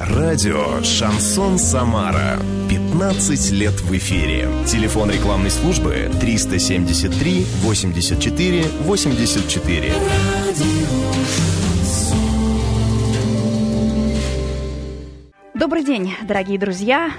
Радио «Шансон Самара». 15 лет в эфире. Телефон рекламной службы 373 84 84. Добрый день, дорогие друзья.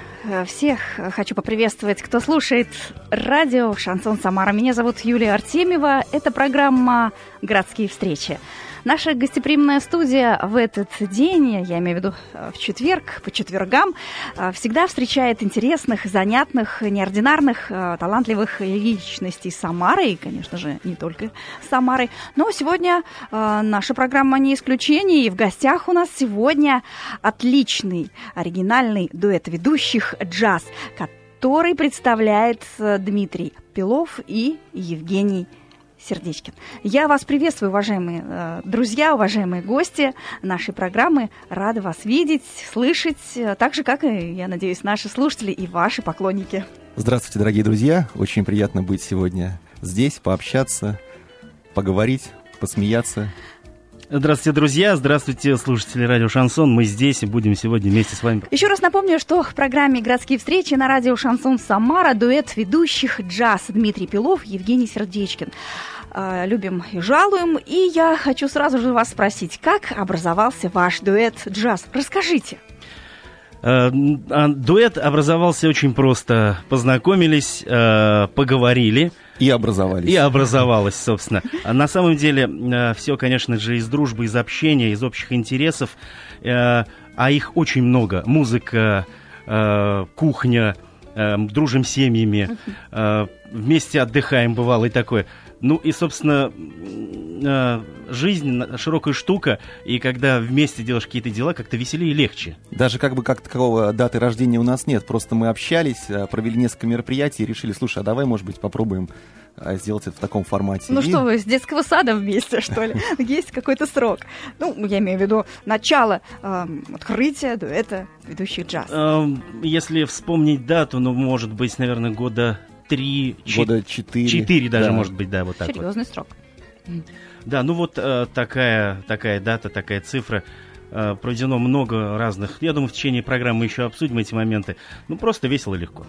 Всех хочу поприветствовать, кто слушает радио «Шансон Самара». Меня зовут Юлия Артемьева. Это программа «Городские встречи». Наша гостеприимная студия в этот день, я имею в виду э, в четверг, по четвергам, э, всегда встречает интересных, занятных, неординарных, э, талантливых личностей Самары, и, конечно же, не только Самары. Но сегодня наша программа не исключение, и в гостях у нас сегодня отличный, оригинальный дуэт ведущих «Джаз», который представляет Дмитрий Пилов и Евгений Сердечкин. Я вас приветствую, уважаемые э, друзья, уважаемые гости нашей программы. Рада вас видеть, слышать, э, так же, как и, я надеюсь, наши слушатели и ваши поклонники. Здравствуйте, дорогие друзья. Очень приятно быть сегодня здесь, пообщаться, поговорить, посмеяться. Здравствуйте, друзья! Здравствуйте, слушатели радио Шансон. Мы здесь и будем сегодня вместе с вами. Еще раз напомню, что в программе «Городские встречи» на радио Шансон Самара дуэт ведущих джаз Дмитрий Пилов, Евгений Сердечкин. А, любим и жалуем. И я хочу сразу же вас спросить, как образовался ваш дуэт джаз? Расскажите. Э, а, дуэт образовался очень просто. Познакомились, э, поговорили. И образовались. И образовалось, собственно. А на самом деле, э, все, конечно же, из дружбы, из общения, из общих интересов. А их очень много. Музыка, кухня, дружим семьями, вместе отдыхаем, бывало и такое. Ну и, собственно, э, жизнь широкая штука, и когда вместе делаешь какие-то дела, как-то веселее и легче. Даже как бы как такового даты рождения у нас нет, просто мы общались, э, провели несколько мероприятий и решили, слушай, а давай, может быть, попробуем э, сделать это в таком формате. Ну и... что вы, с детского сада вместе, что ли? Есть какой-то срок. Ну, я имею в виду начало э, открытия дуэта ведущих джаз. Эм, если вспомнить дату, ну, может быть, наверное, года три... Года четыре. Четыре даже, да. может быть, да, вот так Серьезный вот. срок. Да, ну вот э, такая, такая дата, такая цифра. Э, проведено много разных. Я думаю, в течение программы мы еще обсудим эти моменты. Ну, просто весело и легко.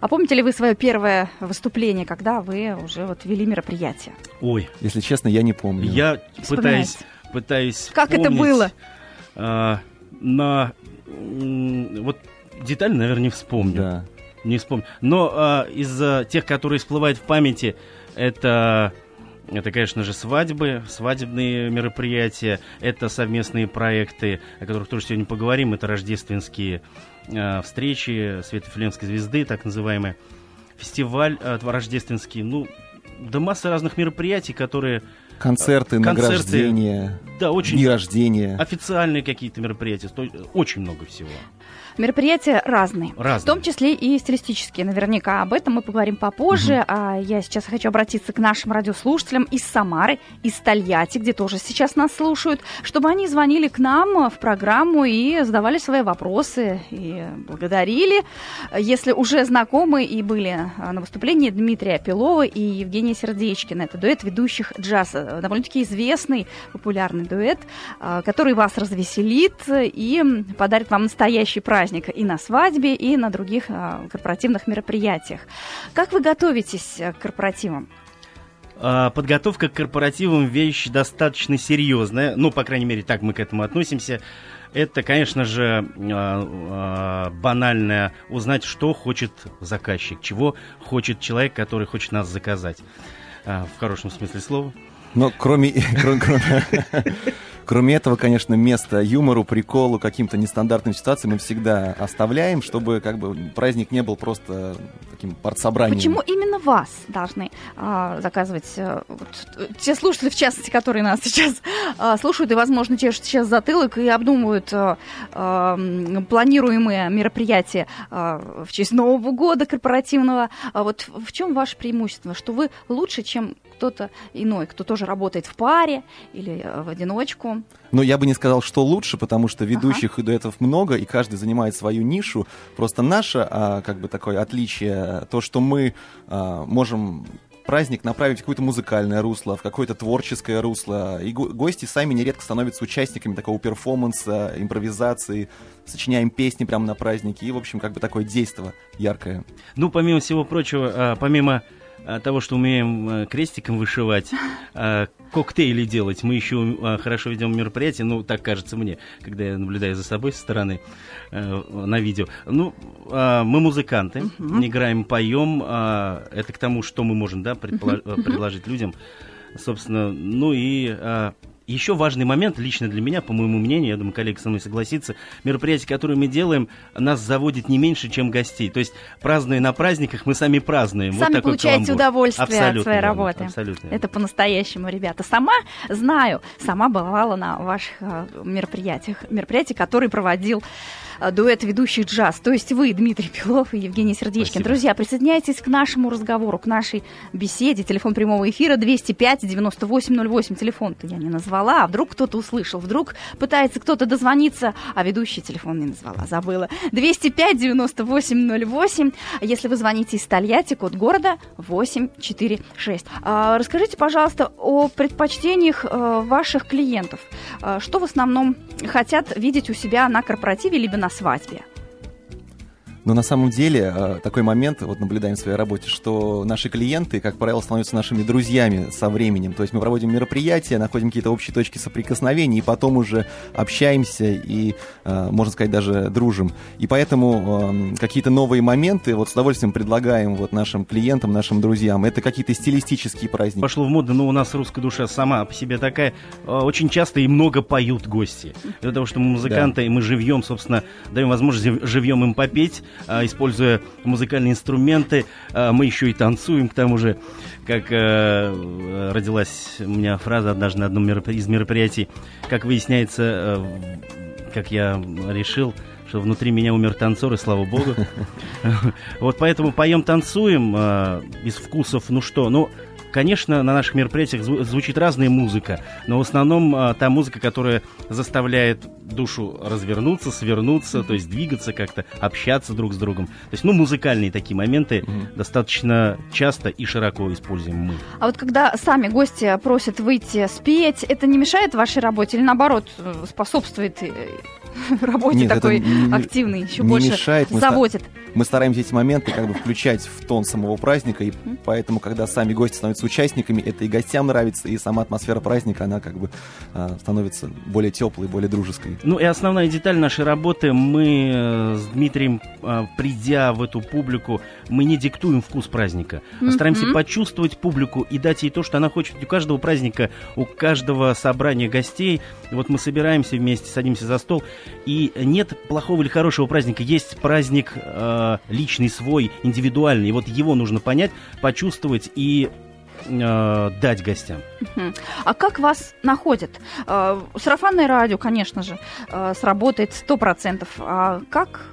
А помните ли вы свое первое выступление, когда вы уже вот вели мероприятие? Ой. Если честно, я не помню. Я пытаюсь, пытаюсь Как вспомнить, это было? Э, на... Вот деталь, наверное, не вспомню. Да не вспомню. Но а, из тех, которые всплывают в памяти, это это, конечно же, свадьбы, свадебные мероприятия, это совместные проекты, о которых тоже сегодня поговорим, это рождественские э, встречи Светофилемской звезды, так называемые, фестиваль э, рождественский, ну, да масса разных мероприятий, которые... Концерты, концерты. награждения, да, очень дни рождения. Официальные какие-то мероприятия, очень много всего. Мероприятия разные, разные, в том числе и стилистические. Наверняка об этом мы поговорим попозже. Угу. А я сейчас хочу обратиться к нашим радиослушателям из Самары, из Тольятти, где тоже сейчас нас слушают, чтобы они звонили к нам в программу и задавали свои вопросы и благодарили. Если уже знакомы и были на выступлении Дмитрия Пилова и Евгения Сердечкина. Это дуэт ведущих джаза. Довольно-таки известный, популярный дуэт, а, который вас развеселит и подарит вам настоящий праздник и на свадьбе, и на других а, корпоративных мероприятиях. Как вы готовитесь э, к корпоративам? А, подготовка к корпоративам вещь достаточно серьезная, ну, по крайней мере, так мы к этому относимся. Это, конечно же, банальное узнать, что хочет заказчик, чего хочет человек, который хочет нас заказать. В хорошем смысле слова. Но кроме, кроме, Кроме этого, конечно, место юмору, приколу, каким-то нестандартным ситуациям мы всегда оставляем, чтобы как бы праздник не был просто таким партсобранием. Почему именно вас должны а, заказывать а, вот, те слушатели, в частности, которые нас сейчас а, слушают и, возможно, чешут сейчас затылок и обдумывают а, а, планируемые мероприятия а, в честь Нового года корпоративного. А вот в чем ваше преимущество? Что вы лучше, чем кто-то иной, кто тоже работает в паре или в одиночку. Но я бы не сказал, что лучше, потому что ведущих ага. и дуэтов много, и каждый занимает свою нишу. Просто наше, а, как бы такое отличие, то, что мы а, можем праздник направить в какое-то музыкальное русло, в какое-то творческое русло. И гости сами нередко становятся участниками такого перформанса, импровизации, сочиняем песни прямо на празднике. И, в общем, как бы такое действо яркое. Ну, помимо всего прочего, а, помимо того, что умеем а, крестиком вышивать, коктейли делать, мы еще хорошо ведем мероприятие, ну, так кажется мне, когда я наблюдаю за собой со стороны на видео. Ну, мы музыканты, uh-huh. играем, поем, это к тому, что мы можем, да, uh-huh. предложить людям, собственно, ну и еще важный момент лично для меня, по моему мнению, я думаю, коллега со мной согласится, мероприятие, которое мы делаем, нас заводит не меньше, чем гостей. То есть, празднуя на праздниках, мы сами празднуем. Сами вот получаете каламбур. удовольствие абсолютно от своей верно, работы. Абсолютно. Это по-настоящему, ребята. Сама знаю, сама бывала на ваших э, мероприятиях, мероприятия, которые проводил дуэт ведущих джаз. То есть вы, Дмитрий Пилов и Евгений Сердечкин. Спасибо. Друзья, присоединяйтесь к нашему разговору, к нашей беседе. Телефон прямого эфира 205-9808. Телефон-то я не назвала, а вдруг кто-то услышал. Вдруг пытается кто-то дозвониться, а ведущий телефон не назвала, забыла. 205-9808. Если вы звоните из Тольятти, код города 846. А, расскажите, пожалуйста, о предпочтениях а, ваших клиентов. А, что в основном хотят видеть у себя на корпоративе, либо на на свадьбе. Но на самом деле э, такой момент, вот наблюдаем в своей работе, что наши клиенты, как правило, становятся нашими друзьями со временем. То есть мы проводим мероприятия, находим какие-то общие точки соприкосновения, и потом уже общаемся и, э, можно сказать, даже дружим. И поэтому эм, какие-то новые моменты вот с удовольствием предлагаем вот нашим клиентам, нашим друзьям. Это какие-то стилистические праздники. Пошло в моду, но у нас русская душа сама по себе такая. Э, очень часто и много поют гости. Из-за того, что мы музыканты, да. и мы живьем, собственно, даем возможность живьем им попеть используя музыкальные инструменты. А, мы еще и танцуем, к тому же, как э, родилась у меня фраза однажды на одном из мероприятий. Как выясняется, э, как я решил, что внутри меня умер танцор, и слава богу. Вот поэтому поем, танцуем, э, из вкусов, ну что, ну, Конечно, на наших мероприятиях звучит разная музыка, но в основном а, та музыка, которая заставляет душу развернуться, свернуться, то есть двигаться как-то, общаться друг с другом. То есть, ну, музыкальные такие моменты mm-hmm. достаточно часто и широко используем мы. А вот когда сами гости просят выйти спеть, это не мешает вашей работе или наоборот способствует э, работе Нет, такой не, активной, еще не больше мешает. заводит? Мы стараемся эти моменты как бы включать в тон самого праздника, и поэтому, когда сами гости становятся участниками, это и гостям нравится, и сама атмосфера праздника, она как бы а, становится более теплой, более дружеской. Ну и основная деталь нашей работы, мы э, с Дмитрием, а, придя в эту публику, мы не диктуем вкус праздника, а стараемся почувствовать публику и дать ей то, что она хочет. У каждого праздника, у каждого собрания гостей, вот мы собираемся вместе, садимся за стол, и нет плохого или хорошего праздника, есть праздник э, личный, свой, индивидуальный. И вот его нужно понять, почувствовать и э, дать гостям. А как вас находят? Э, сарафанное радио, конечно же, э, сработает сто процентов. А как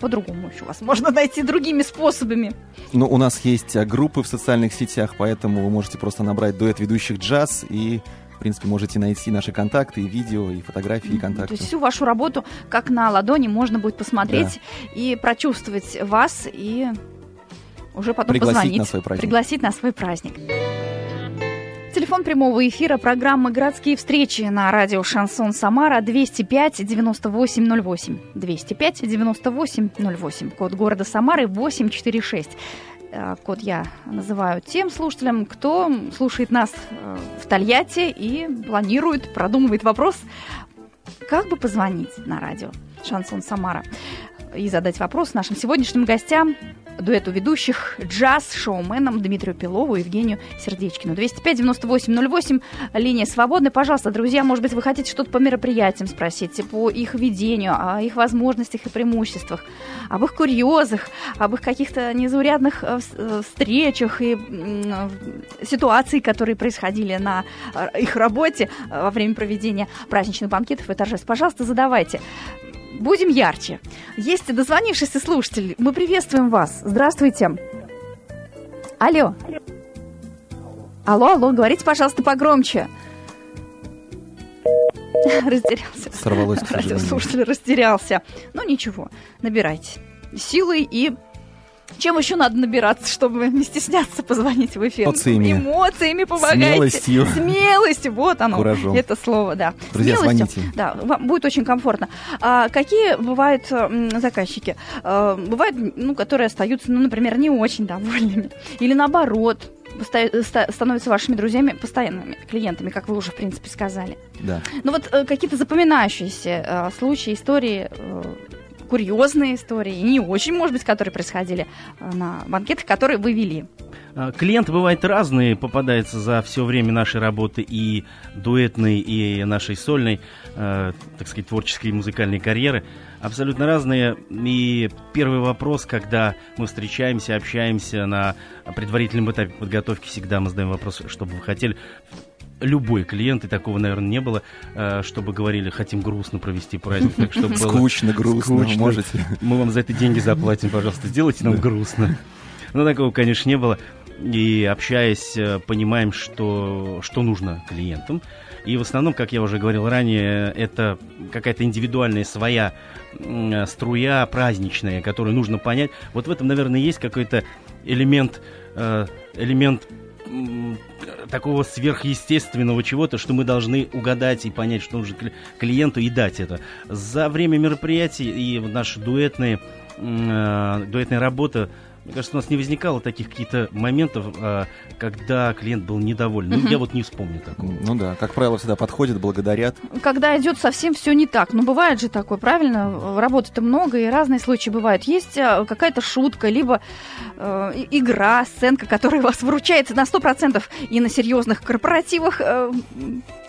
по-другому еще вас можно найти другими способами. Ну, у нас есть э, группы в социальных сетях, поэтому вы можете просто набрать дуэт ведущих джаз и в принципе, можете найти наши контакты, и видео, и фотографии, и контакты. То есть всю вашу работу, как на ладони, можно будет посмотреть да. и прочувствовать вас, и уже потом Пригласить позвонить. На свой праздник. Пригласить на свой праздник. Телефон прямого эфира программы «Городские встречи» на радио «Шансон Самара» 205-9808. 205-9808. Код города Самары 846. Э, код я называю тем слушателям, кто слушает нас э, в Тольятти и планирует, продумывает вопрос, как бы позвонить на радио «Шансон Самара» и задать вопрос нашим сегодняшним гостям, дуэту ведущих джаз-шоуменам Дмитрию Пилову и Евгению Сердечкину. 205-98-08, линия свободная. Пожалуйста, друзья, может быть, вы хотите что-то по мероприятиям спросить, по их ведению, о их возможностях и преимуществах, об их курьезах, об их каких-то незаурядных э, э, встречах и ситуаций, которые происходили на э, их работе во время проведения праздничных банкетов и торжеств. Пожалуйста, задавайте будем ярче. Есть дозвонившийся слушатель. Мы приветствуем вас. Здравствуйте. Алло. Алло, алло, говорите, пожалуйста, погромче. Растерялся. Сорвалось, к Радиослушатель растерялся. Ну, ничего, набирайте силой и Чем еще надо набираться, чтобы не стесняться позвонить в эфир? Эмоциями. Эмоциями помогайте. Смелостью. Смелостью, вот оно. Куражом. Это слово, да. Друзья, Смелостью. звоните. Да, вам будет очень комфортно. А какие бывают заказчики? А, бывают, ну, которые остаются, ну, например, не очень довольными. Или наоборот, становятся вашими друзьями, постоянными клиентами, как вы уже, в принципе, сказали. Да. Ну вот э, какие-то запоминающиеся э, случаи, истории, э, курьезные истории, и не очень, может быть, которые происходили э, на банкетах, которые вы вели. А, Клиенты бывают разные, попадаются за все время нашей работы и дуэтной, и нашей сольной, э, так сказать, творческой и музыкальной карьеры. Абсолютно разные. И первый вопрос, когда мы встречаемся, общаемся на предварительном этапе подготовки, всегда мы задаем вопрос, что бы вы хотели. Любой клиент, и такого, наверное, не было, э, чтобы говорили, хотим грустно провести праздник, так чтобы было Скучно, грустно, скучно. можете. мы вам за это деньги заплатим, пожалуйста, сделайте нам грустно. Но такого, конечно, не было. И общаясь, э, понимаем, что, что нужно клиентам. И в основном, как я уже говорил ранее, это какая-то индивидуальная своя э, струя праздничная, которую нужно понять. Вот в этом, наверное, есть какой-то элемент, элемент такого сверхъестественного чего-то, что мы должны угадать и понять, что нужно кли- клиенту и дать это. За время мероприятий и наши дуэтные, э, дуэтная работа, мне кажется, у нас не возникало таких каких-то моментов, э, когда клиент был недоволен. Ну, я вот не вспомню такого. Ну да, как правило, всегда подходят, благодарят. Когда идет совсем все не так. Ну, бывает же такое, правильно? Работы-то много, и разные случаи бывают. Есть э, какая-то шутка, либо э, игра, сценка, которая вас выручается на 100% и на серьезных корпоративах э,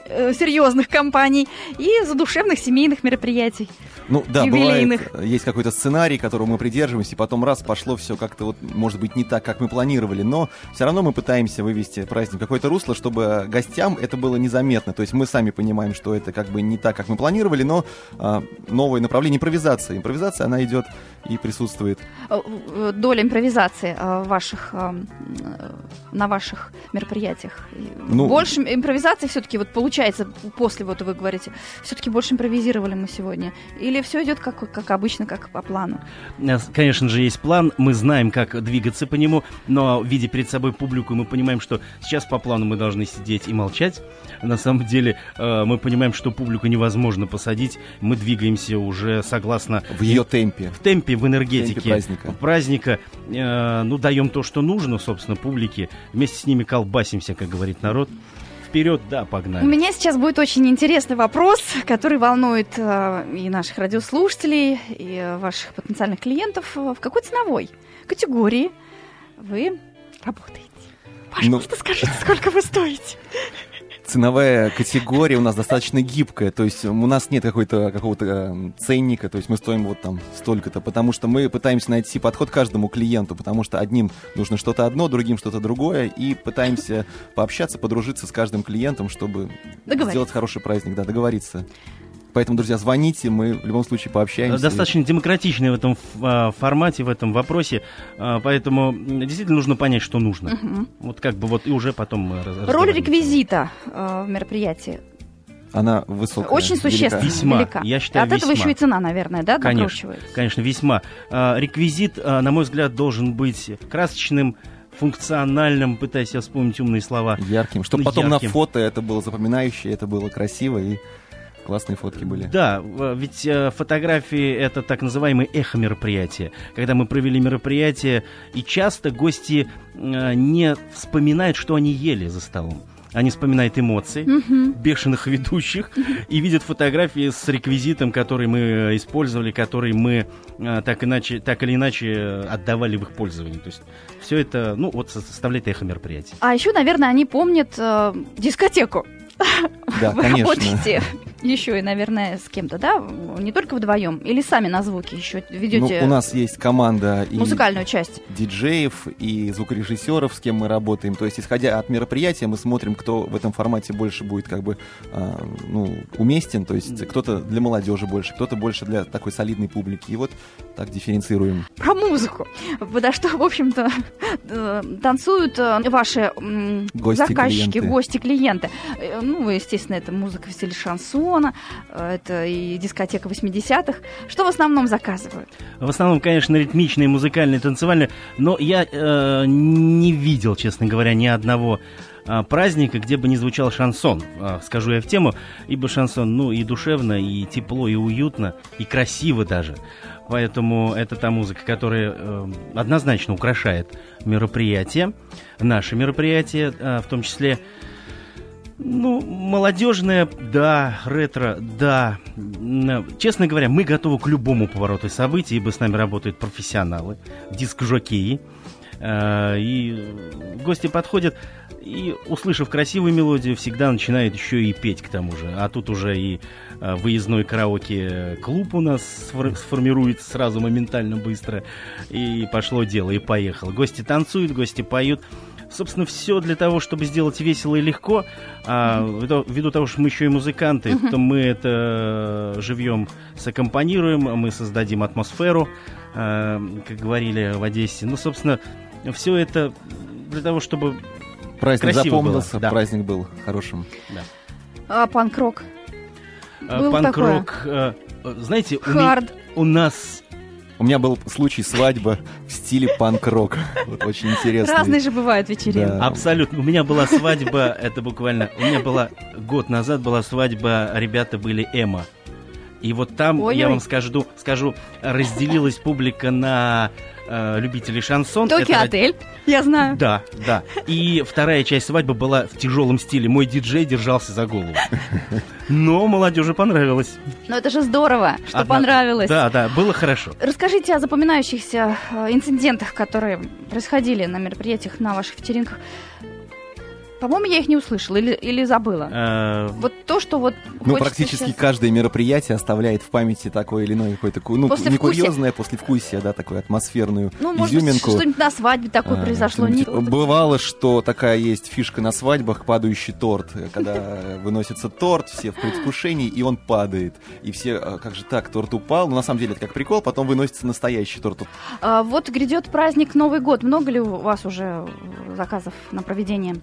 э, серьезных компаний, и задушевных семейных мероприятий. Ну да, Юбилейных. бывает, есть какой-то сценарий, которого мы придерживаемся, и потом раз пошло все как-то вот, может быть, не так, как мы планировали, но все равно мы пытаемся вывести праздник в какое-то русло, чтобы гостям это было незаметно. То есть мы сами понимаем, что это как бы не так, как мы планировали, но а, новое направление импровизация. Импровизация, она идет и присутствует. Э, э, Доля импровизации э, ваших, э, э, на ваших мероприятиях. Ну- больше импровизации все-таки вот получается после вот вы говорите, все-таки больше импровизировали мы сегодня, или все идет как как обычно, как по плану. У нас, Конечно же, есть план, мы знаем, как двигаться по нему, но видя перед собой публику, мы понимаем, что сейчас по плану мы должны сидеть и молчать. На самом деле э, мы понимаем, что публику невозможно посадить, мы двигаемся уже согласно В ее темпе. в темпе, в энергетике В темпе праздника. праздника. Э, ну, даем то, что нужно, собственно, публике. Вместе с ними колбасимся, как говорит народ. Вперед, да, У погнали. меня сейчас будет очень интересный вопрос, который волнует э, и наших радиослушателей, и э, ваших потенциальных клиентов. В какой ценовой категории вы работаете? Пожалуйста, скажите, сколько вы стоите? Ценовая категория у нас достаточно гибкая, то есть у нас нет какой-то какого-то э, ценника, то есть мы стоим вот там столько-то, потому что мы пытаемся найти подход каждому клиенту, потому что одним нужно что-то одно, другим что-то другое, и пытаемся пообщаться, подружиться с каждым клиентом, чтобы сделать хороший праздник, да, договориться. Поэтому, друзья, звоните, мы в любом случае пообщаемся. Достаточно демократичный в этом а, формате, в этом вопросе, а, поэтому действительно нужно понять, что нужно. Мгм. Вот как бы вот и уже потом мы Роль реквизита э, в мероприятии Она высокая. очень велика. существенно, Весьма. велика. Я считаю, От этого весьма. еще и цена, наверное, да, Конечно. Конечно, весьма. А, Реквизит, а, на мой взгляд, должен быть красочным, функциональным, пытаясь вспомнить умные слова. Ярким, чтобы Ну, потом ярким. на фото это было запоминающее, это было красиво и классные фотки были. Да, в- ведь э, фотографии это так называемые эхо мероприятия. Когда мы провели мероприятие, и часто гости э, не вспоминают, что они ели за столом. Они вспоминают эмоции, Мгм. бешеных ведущих и видят фотографии с реквизитом, который мы э, использовали, который мы э, так, иначе, так или иначе э, отдавали в их пользование. То есть все это, ну, вот со- составляет эхо мероприятия. А еще, наверное, они помнят э, дискотеку. Да, Вы конечно. работаете еще и, наверное, с кем-то, да? Не только вдвоем. Или сами на звуки еще Ну, ведете у нас есть команда и музыкальную часть. диджеев и звукорежиссеров, с кем мы работаем. То есть, исходя от мероприятия, мы смотрим, кто в этом формате больше будет как бы а, ну, уместен. То есть кто-то для молодежи больше, кто-то больше для такой солидной публики. И вот так дифференцируем. Про музыку. Подо что, в общем-то, э, танцуют э, ваши Гости, заказчики, клиенты. гости, клиенты. Э, Ну, естественно, это музыка в стиле шансон, района, э, это и дискотека 80-х. Что в основном заказывают? В основном, конечно, ритмичные, музыкальные, танцевальные, но я э, не видел, честно говоря, ни одного а, праздника, где бы не звучал шансон. А, скажу я в тему, ибо шансон, ну, и душевно, и тепло, и уютно, и красиво даже. Поэтому это та музыка, которая э, однозначно украшает мероприятие, наше мероприятие, э, в том числе, ну, молодежное, да, ретро, да. Честно говоря, мы готовы к любому повороту событий, ибо с нами работают профессионалы, диск-жокеи. Э, и гости подходят, и, услышав красивую мелодию, всегда начинают еще и петь к тому же. А тут уже и э, выездной караоке-клуб у нас сформируется сразу моментально быстро. И пошло дело, и поехало. Гости танцуют, гости поют. Собственно, все для того, чтобы сделать весело и легко. А ввиду того, что мы еще и музыканты, то мы это живьем саккомпанируем, мы создадим атмосферу, э, как говорили в Одессе. Ну, собственно, все это для того, чтобы Праздник Красиво запомнился, было, да. праздник был хорошим. Да. А панк-рок? А, Было Панк-рок, э, знаете, у, ми- Хард. у нас У меня был случай свадьба в стиле панк-рок. Вот очень интересный. Разные же бывают вечеринки. Да. абсолютно. У меня была свадьба, это буквально. У меня была год назад была свадьба, ребята были Эма. И вот там, Ой-ой. я вам скажу, скажу, разделилась публика на э, любителей шансон. Токио Это- отель, я знаю. Да, да. И вторая часть свадьбы была в тяжелом стиле. Мой диджей держался за голову. Но молодежи понравилось. Но это же здорово, что Одна- понравилось. Да, да, было хорошо. Расскажите о запоминающихся э, инцидентах, которые происходили на мероприятиях, на ваших вечеринках. По-моему, я их не услышала или, или забыла. Э, Вот то, что вот Ну, практически сейчас- каждое мероприятие оставляет в памяти такое или иное какое-то, ну, не Послевкусие. курьезное, послевкусие, да, такую атмосферную Ну, может быть, изюминку. что-нибудь на свадьбе такое А, произошло. Не- что-нибудь- Бывало, что такая есть фишка на свадьбах, падающий торт. Когда выносится торт, все в предвкушении, и он падает. И все, «А, как же так, торт упал? Ну, на самом деле, это как прикол, потом выносится настоящий торт. А, вот грядет праздник Новый год. Много ли у вас уже э, заказов на проведение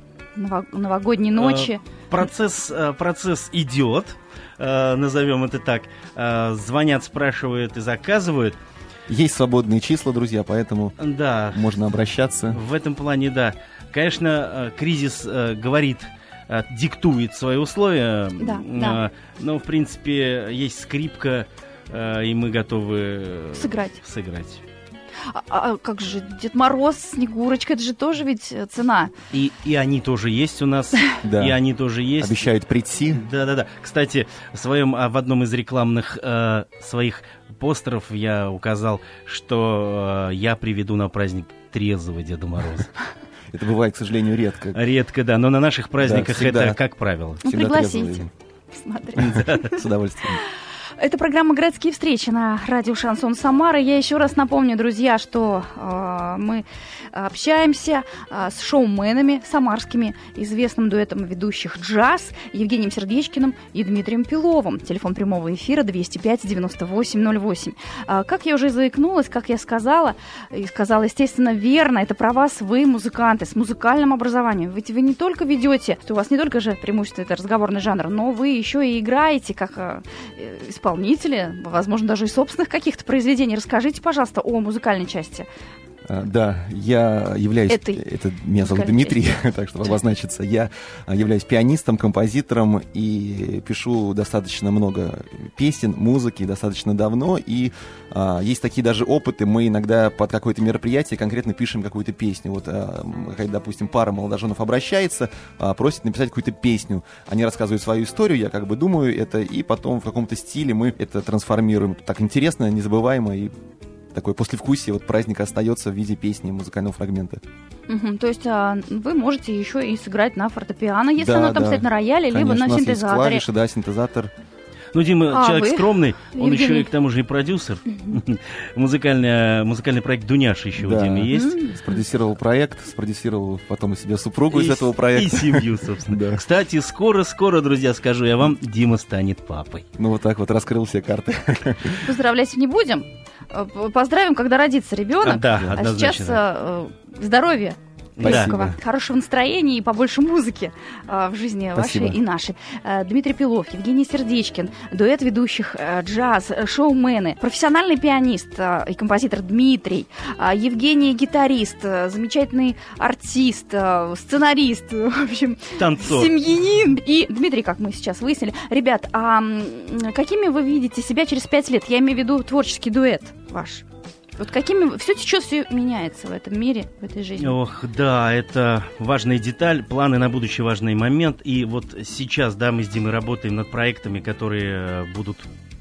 новогодней ночи? Процесс, э, процесс идет, э, назовем это так. Э, Звонят, спрашивают и заказывают. Есть свободные числа, друзья, поэтому Да, можно обращаться. в этом плане, да. Конечно, э, кризис э, говорит, э, диктует свои условия. Да, Э, да. Но, в принципе, есть скрипка, э, и мы готовы э, Сыграть. сыграть. А, а как же Дед Мороз, Снегурочка, это же тоже ведь э, цена. И, и они тоже есть у нас, Да. и они тоже есть. Обещают прийти. Да-да-да. Кстати, в своем а, в одном из рекламных э, своих постеров я указал, что э, я приведу на праздник трезвого Деда Мороза. Это бывает, к сожалению, редко. Редко, да, но на наших праздниках всегда. это как правило. Ну, Всегда пригласите. Смотри. С удовольствием. Это программа «Городские встречи» на радио «Шансон Самара». Я еще раз напомню, друзья, что э, мы общаемся э, с шоуменами самарскими, известным дуэтом ведущих «Джаз» Евгением Сердечкиным и Дмитрием Пиловым. Телефон прямого эфира 205-9808. А, как я уже заикнулась, как я сказала, и сказала, естественно, верно, это про вас, вы музыканты с музыкальным образованием. Ведь вы не только ведете, у вас не только же преимущество это разговорный жанр, но вы еще и играете как э, э, исполнители, возможно, даже и собственных каких-то произведений. Расскажите, пожалуйста, о музыкальной части. А, Да, я являюсь... Этой Это меня зовут Дмитрий, так чтобы обозначиться. Я а, являюсь пианистом, композитором и пишу достаточно много песен, музыки достаточно давно. И а, есть такие даже опыты. Мы иногда под какое-то мероприятие конкретно пишем какую-то песню. Вот, а, когда, допустим, пара молодоженов обращается, а, просит написать какую-то песню. Они рассказывают свою историю, я как бы думаю это, и потом в каком-то стиле мы это трансформируем. Так интересно, незабываемо и такое послевкусие вот праздника остается в виде песни, музыкального фрагмента. Мгм, то есть а, вы можете еще и сыграть на фортепиано, если Да, оно там да. стоит на рояле, либо Конечно, на у нас есть синтезаторе. клавиши, да, синтезатор. Ну, Дима, А человек вы, скромный, он еще Евгений? и к тому же и продюсер. Музыкальный, музыкальный проект Дуняша еще у. Димы есть. Спродюсировал проект, спродюсировал потом и себе супругу из этого проекта. И семью, собственно. Да. Кстати, скоро-скоро, друзья, скажу я вам, Дима станет папой. Ну вот так вот раскрыл все карты. Поздравлять не будем. Э, Поздравим, когда родится ребенок. А, да, А однозначно. сейчас э, э, здоровья легкого, хорошего настроения и побольше музыки э, в жизни Спасибо. вашей и нашей. Э, Дмитрий Пилов, Евгений Сердечкин, дуэт ведущих э, джаз, шоумены, профессиональный пианист э, и композитор Дмитрий, э, Евгений гитарист, э, замечательный артист, э, сценарист, в общем, Танцор. семьянин. И Дмитрий, как мы сейчас выяснили, ребят, а какими вы видите себя через пять лет? Я имею в виду творческий дуэт ваш. Вот какими... Все течет, все меняется в этом мире, в этой жизни. Ох, да, это важная деталь, планы на будущий важный момент. И вот сейчас, да, мы с Димой работаем над проектами, которые э, будут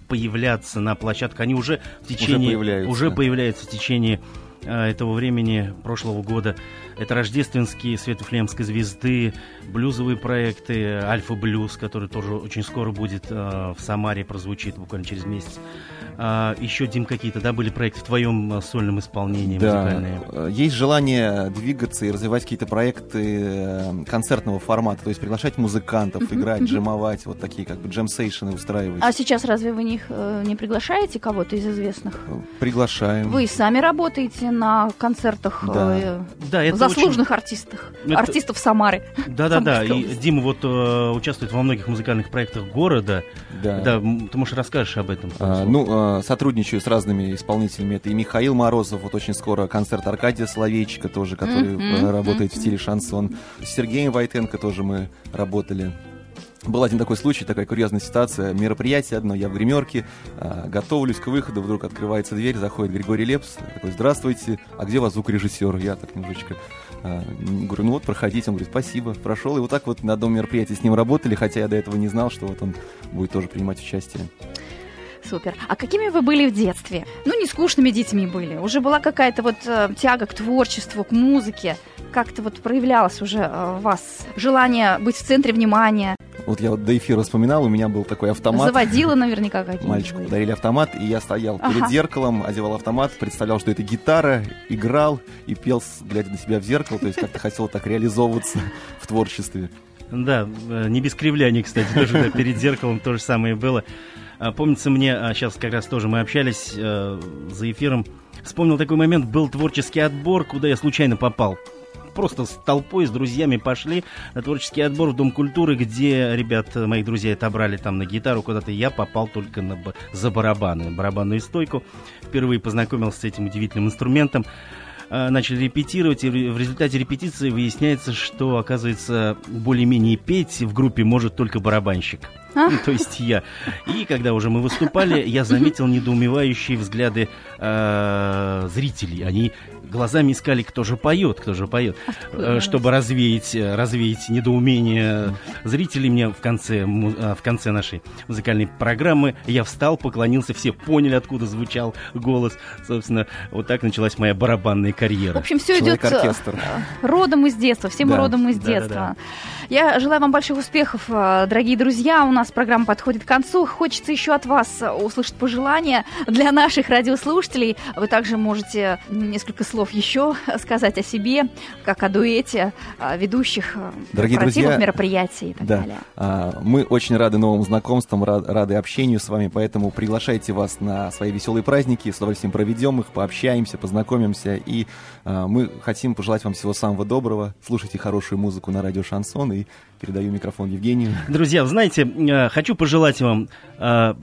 появляться на площадках. Они уже в течение... Уже появляются. Уже появляются в течение э, этого времени, прошлого года. Это рождественские Светофлемской звезды, блюзовые проекты, Альфа-блюз, который тоже очень скоро будет э, в Самаре, прозвучит буквально через месяц. А, еще, Дим, какие-то, да, были проекты в твоем а, сольном исполнении да. музыкальные? Э, есть желание двигаться и развивать какие-то проекты э, концертного формата, то есть приглашать музыкантов, играть, джемовать, вот такие как бы джем-сейшены устраивать. А сейчас разве вы них э, не приглашаете кого-то из известных? Приглашаем. Вы сами работаете на концертах да. Э, да, это заслуженных очень... артистах, это... артистов Самары. Да-да-да, и Дима вот э, участвует во многих музыкальных проектах города. Да. да ты, можешь, расскажешь об этом? А, ну, сотрудничаю с разными исполнителями. Это и Михаил Морозов, вот очень скоро концерт Аркадия Соловейчика тоже, который mm-hmm. работает mm-hmm. в стиле шансон. С Сергеем Войтенко тоже мы работали. Был один такой случай, такая курьезная ситуация. Мероприятие одно, я в гримерке, э, готовлюсь к выходу, вдруг открывается дверь, заходит Григорий Лепс, такой, здравствуйте, а где у вас звукорежиссер? Я так немножечко э, говорю, ну вот, проходите. Он говорит, спасибо, прошел. И вот так вот на одном мероприятии с ним работали, хотя я до этого не знал, что вот он будет тоже принимать участие. Супер. А какими вы были в детстве? Ну, не скучными детьми были. Уже была какая-то вот э, тяга к творчеству, к музыке. Как-то вот проявлялось уже э, у вас желание быть в центре внимания. Вот я вот до эфира вспоминал, у меня был такой автомат. Заводила наверняка какие-то. Мальчику подарили автомат, и я стоял ага. перед зеркалом, одевал автомат, представлял, что это гитара, играл и пел, глядя на себя в зеркало, то есть как-то хотел так реализовываться в творчестве. Да, э, не без кривляний, кстати, тоже перед зеркалом то же самое было. А, помнится мне, сейчас а, как раз тоже мы общались э, за эфиром, вспомнил такой момент, был творческий отбор, куда я случайно попал. Просто с толпой, с друзьями пошли на творческий отбор в Дом культуры, где ребят, моих друзей отобрали там на гитару куда-то. Я попал только на, за барабаны, барабанную стойку. Впервые познакомился с этим удивительным инструментом. А, начали репетировать, и в результате репетиции выясняется, что, оказывается, более-менее петь в группе может только барабанщик. А? то есть я. И когда уже мы выступали, я заметил недоумевающие взгляды э, зрителей. Они глазами искали, кто же поет, кто же поет, Откуда? Э, чтобы развеять, э, развеять недоумение зрителей. Мне в конце, э, в конце нашей музыкальной программы я встал, поклонился, все поняли, откуда звучал голос. Собственно, вот так началась моя барабанная карьера. В общем, все идет родом из детства, все мы да. родом из детства. Да, да, да. Я желаю вам больших успехов, дорогие друзья. У нас программа подходит к концу. Хочется еще от вас услышать пожелания для наших радиослушателей. Вы также можете несколько слов слов еще сказать о себе, как о дуэте ведущих э, Дорогие друзья, мероприятий и так да, далее. А, мы очень рады новым знакомствам, рады общению с вами, поэтому приглашайте вас на свои веселые праздники, с удовольствием проведем их, пообщаемся, познакомимся, и а, мы хотим пожелать вам всего самого доброго, слушайте хорошую музыку на радио Шансон, и передаю микрофон Евгению. Друзья, знаете, э, хочу пожелать вам э,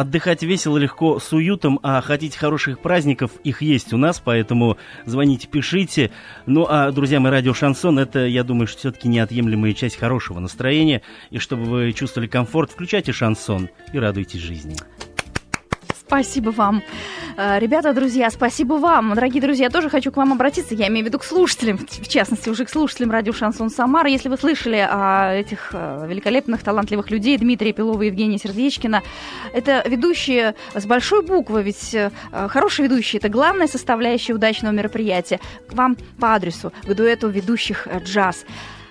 отдыхать весело, легко, с уютом, а хотите хороших праздников, их есть у нас, поэтому звоните, пишите. Ну, а, друзья мои, радио Шансон, это, я думаю, что все-таки неотъемлемая часть хорошего настроения, и чтобы вы чувствовали комфорт, включайте шансон и радуйтесь жизни. Спасибо вам. Э, ребята, друзья, спасибо вам. Дорогие друзья, я тоже хочу к вам обратиться. Я имею в виду к слушателям, в частности, уже к слушателям радио Шансон Самара. Если вы слышали о этих э, великолепных, талантливых людей, Дмитрия Пилова и Евгения Сердечкина, это ведущие с большой буквы, ведь э, хороший ведущий – это главная составляющая удачного мероприятия. К вам по адресу, к дуэту ведущих джаз.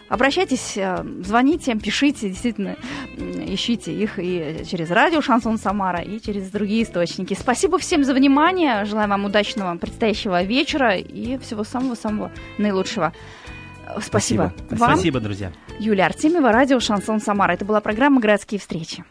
Обращайтесь, э, звоните, пишите, действительно, ищите их и через радио «Шансон Самара», и через другие источники. Спасибо всем за внимание. Желаю вам удачного предстоящего вечера и всего самого-самого наилучшего. Спасибо. Спасибо. Вам. Спасибо, друзья. Юлия Артемьева, радио «Шансон Самара». Это была программа «Городские встречи».